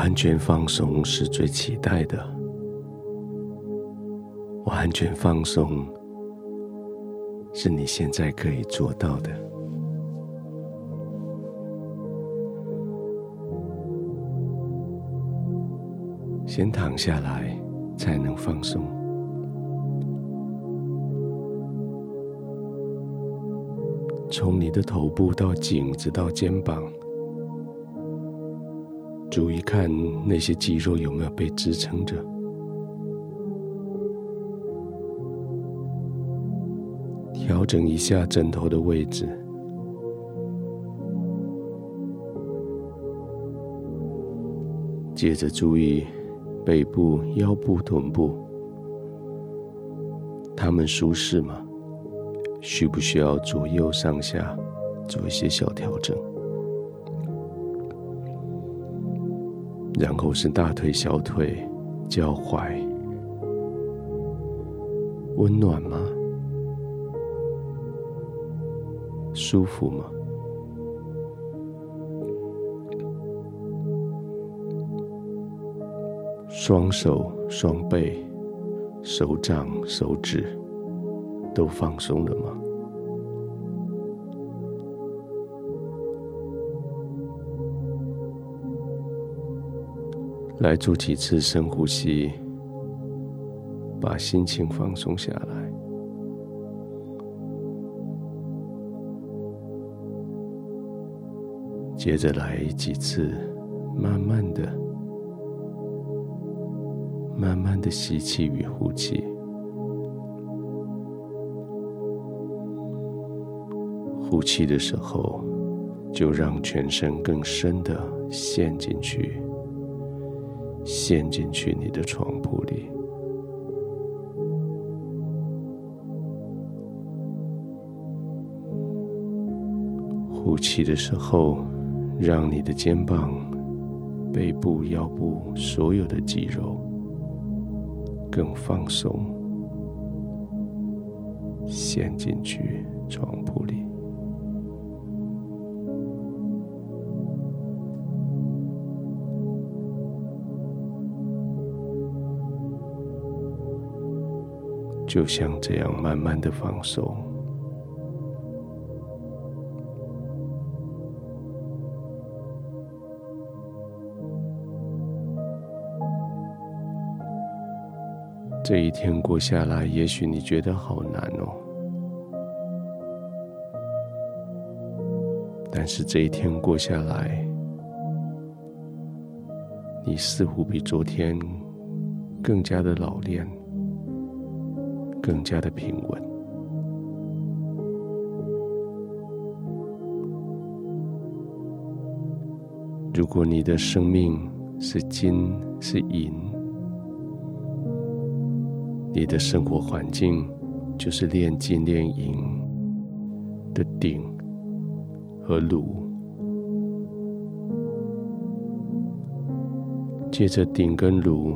完全放松是最期待的，完全放松是你现在可以做到的。先躺下来，才能放松。从你的头部到颈子到肩膀。注意看那些肌肉有没有被支撑着，调整一下枕头的位置，接着注意背部、腰部、臀部，它们舒适吗？需不需要左右上下做一些小调整？然后是大腿、小腿、脚踝，温暖吗？舒服吗？双手、双背、手掌、手指都放松了吗？来做几次深呼吸，把心情放松下来。接着来几次，慢慢的、慢慢的吸气与呼气。呼气的时候，就让全身更深的陷进去。陷进去你的床铺里，呼气的时候，让你的肩膀、背部、腰部所有的肌肉更放松，陷进去床铺里。就像这样慢慢的放松，这一天过下来，也许你觉得好难哦。但是这一天过下来，你似乎比昨天更加的老练。更加的平稳。如果你的生命是金是银，你的生活环境就是炼金炼银的鼎和炉。借着鼎跟炉，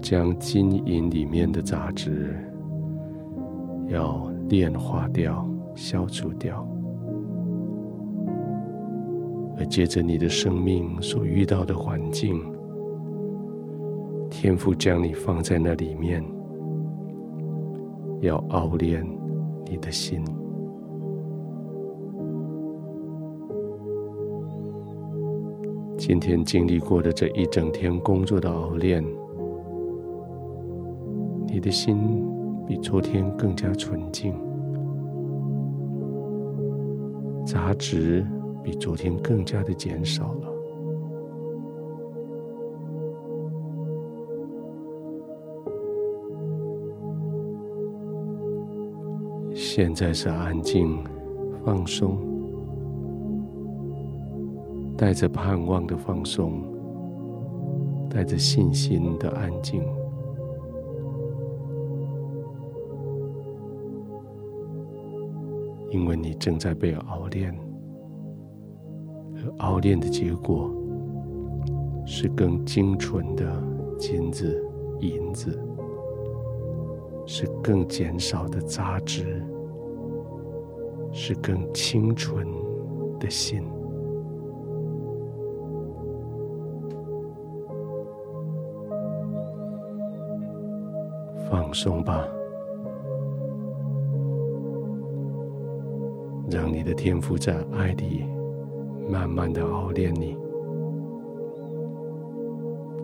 将金银里面的杂质。要炼化掉、消除掉，而接着你的生命所遇到的环境，天父将你放在那里面，要熬炼你的心。今天经历过的这一整天工作的熬炼，你的心。比昨天更加纯净，杂质比昨天更加的减少了。现在是安静、放松，带着盼望的放松，带着信心的安静。因为你正在被熬炼而熬炼的结果是更精纯的金子银子是更减少的杂质是更清纯的心放松吧。让你的天赋在爱里慢慢的熬炼你，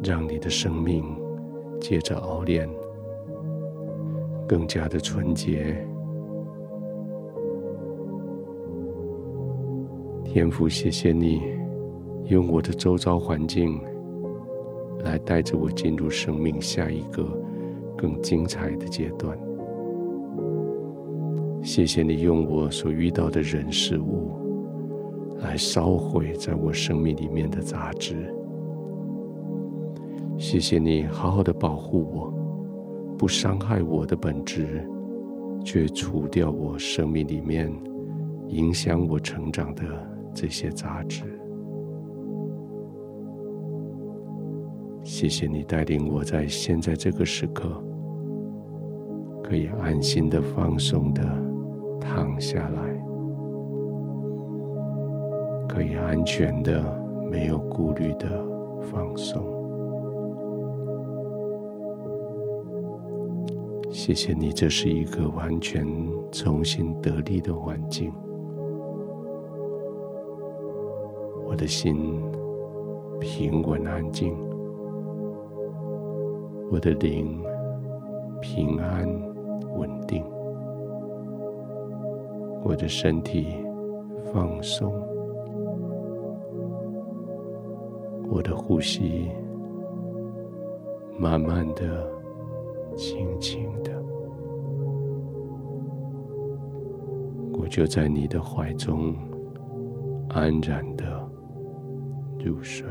让你的生命借着熬炼更加的纯洁。天赋，谢谢你用我的周遭环境来带着我进入生命下一个。更精彩的阶段。谢谢你用我所遇到的人事物来烧毁在我生命里面的杂质。谢谢你好好的保护我，不伤害我的本质，却除掉我生命里面影响我成长的这些杂质。谢谢你带领我在现在这个时刻，可以安心的、放松的躺下来，可以安全的、没有顾虑的放松。谢谢你，这是一个完全重新得力的环境。我的心平稳安静，我的灵平安。稳定，我的身体放松，我的呼吸慢慢的、轻轻的，我就在你的怀中安然的入睡。